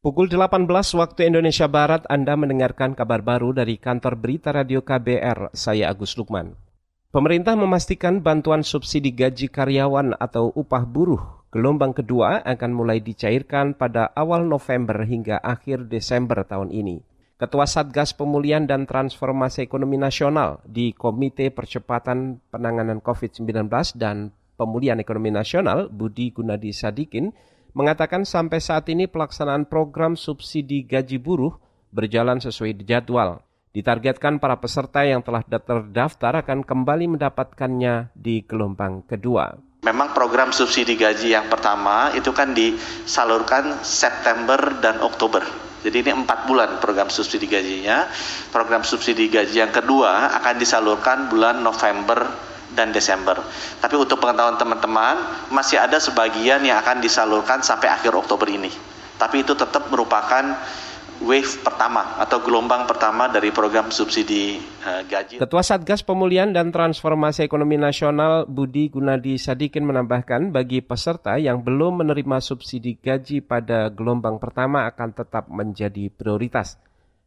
Pukul 18 waktu Indonesia Barat Anda mendengarkan kabar baru dari kantor berita radio KBR, saya Agus Lukman. Pemerintah memastikan bantuan subsidi gaji karyawan atau upah buruh gelombang kedua akan mulai dicairkan pada awal November hingga akhir Desember tahun ini. Ketua Satgas Pemulihan dan Transformasi Ekonomi Nasional di Komite Percepatan Penanganan COVID-19 dan Pemulihan Ekonomi Nasional, Budi Gunadi Sadikin, mengatakan sampai saat ini pelaksanaan program subsidi gaji buruh berjalan sesuai jadwal. Ditargetkan para peserta yang telah terdaftar akan kembali mendapatkannya di gelombang kedua. Memang program subsidi gaji yang pertama itu kan disalurkan September dan Oktober. Jadi ini empat bulan program subsidi gajinya. Program subsidi gaji yang kedua akan disalurkan bulan November dan Desember. Tapi untuk pengetahuan teman-teman, masih ada sebagian yang akan disalurkan sampai akhir Oktober ini. Tapi itu tetap merupakan wave pertama atau gelombang pertama dari program subsidi uh, gaji. Ketua Satgas Pemulihan dan Transformasi Ekonomi Nasional Budi Gunadi Sadikin menambahkan bagi peserta yang belum menerima subsidi gaji pada gelombang pertama akan tetap menjadi prioritas.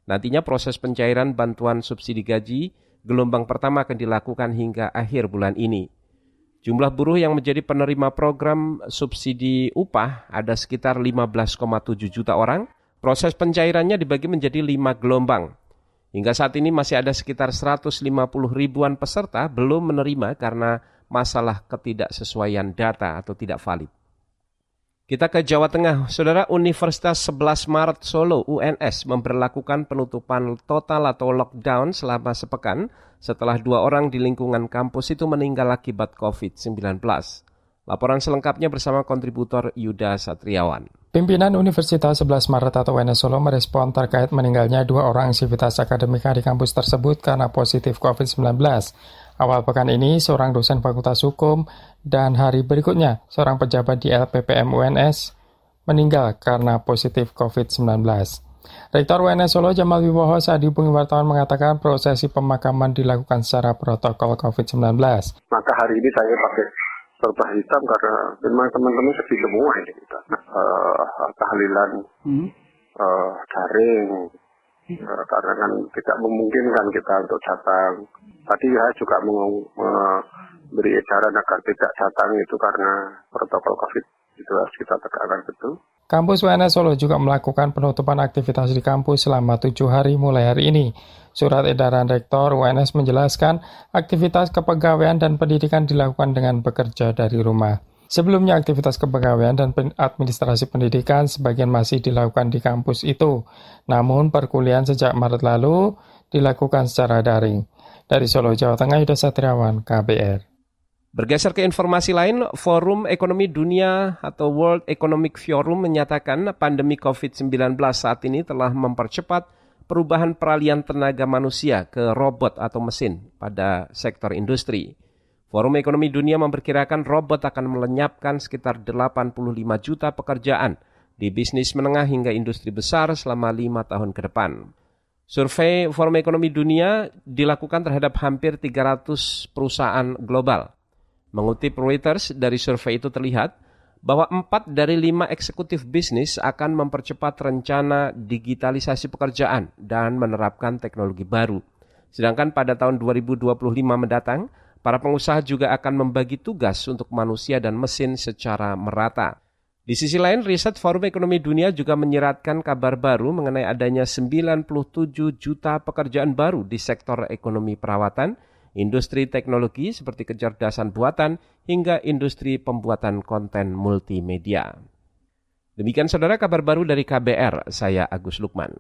Nantinya proses pencairan bantuan subsidi gaji gelombang pertama akan dilakukan hingga akhir bulan ini. Jumlah buruh yang menjadi penerima program subsidi upah ada sekitar 15,7 juta orang. Proses pencairannya dibagi menjadi lima gelombang. Hingga saat ini masih ada sekitar 150 ribuan peserta belum menerima karena masalah ketidaksesuaian data atau tidak valid. Kita ke Jawa Tengah. Saudara Universitas 11 Maret Solo UNS memperlakukan penutupan total atau lockdown selama sepekan setelah dua orang di lingkungan kampus itu meninggal akibat COVID-19. Laporan selengkapnya bersama kontributor Yuda Satriawan. Pimpinan Universitas 11 Maret atau UNS Solo merespon terkait meninggalnya dua orang aktivitas akademika di kampus tersebut karena positif COVID-19. Awal pekan ini, seorang dosen Fakultas Hukum dan hari berikutnya, seorang pejabat di LPPM UNS meninggal karena positif COVID-19. Rektor UNS Solo Jamal Wibowo saat dihubungi wartawan mengatakan prosesi pemakaman dilakukan secara protokol COVID-19. Maka hari ini saya pakai serba hitam karena memang teman-teman sedih semua ini kita. Uh, tahlilan hmm. uh, daring, uh, karena kan tidak memungkinkan kita untuk datang Tadi saya juga memberi edaran agar tidak datang itu karena protokol COVID itu harus kita tegakkan betul. Kampus UNS Solo juga melakukan penutupan aktivitas di kampus selama tujuh hari mulai hari ini. Surat edaran Rektor UNS menjelaskan aktivitas kepegawaian dan pendidikan dilakukan dengan bekerja dari rumah. Sebelumnya aktivitas kepegawaian dan administrasi pendidikan sebagian masih dilakukan di kampus itu. Namun perkuliahan sejak Maret lalu dilakukan secara daring. Dari Solo, Jawa Tengah, Yuda Satriawan, KBR. Bergeser ke informasi lain, Forum Ekonomi Dunia atau World Economic Forum menyatakan pandemi COVID-19 saat ini telah mempercepat perubahan peralihan tenaga manusia ke robot atau mesin pada sektor industri. Forum Ekonomi Dunia memperkirakan robot akan melenyapkan sekitar 85 juta pekerjaan di bisnis menengah hingga industri besar selama lima tahun ke depan. Survei Forum Ekonomi Dunia dilakukan terhadap hampir 300 perusahaan global. Mengutip Reuters, dari survei itu terlihat bahwa empat dari lima eksekutif bisnis akan mempercepat rencana digitalisasi pekerjaan dan menerapkan teknologi baru. Sedangkan pada tahun 2025 mendatang, para pengusaha juga akan membagi tugas untuk manusia dan mesin secara merata. Di sisi lain, riset Forum Ekonomi Dunia juga menyiratkan kabar baru mengenai adanya 97 juta pekerjaan baru di sektor ekonomi perawatan, industri teknologi seperti kecerdasan buatan, hingga industri pembuatan konten multimedia. Demikian saudara kabar baru dari KBR, saya Agus Lukman.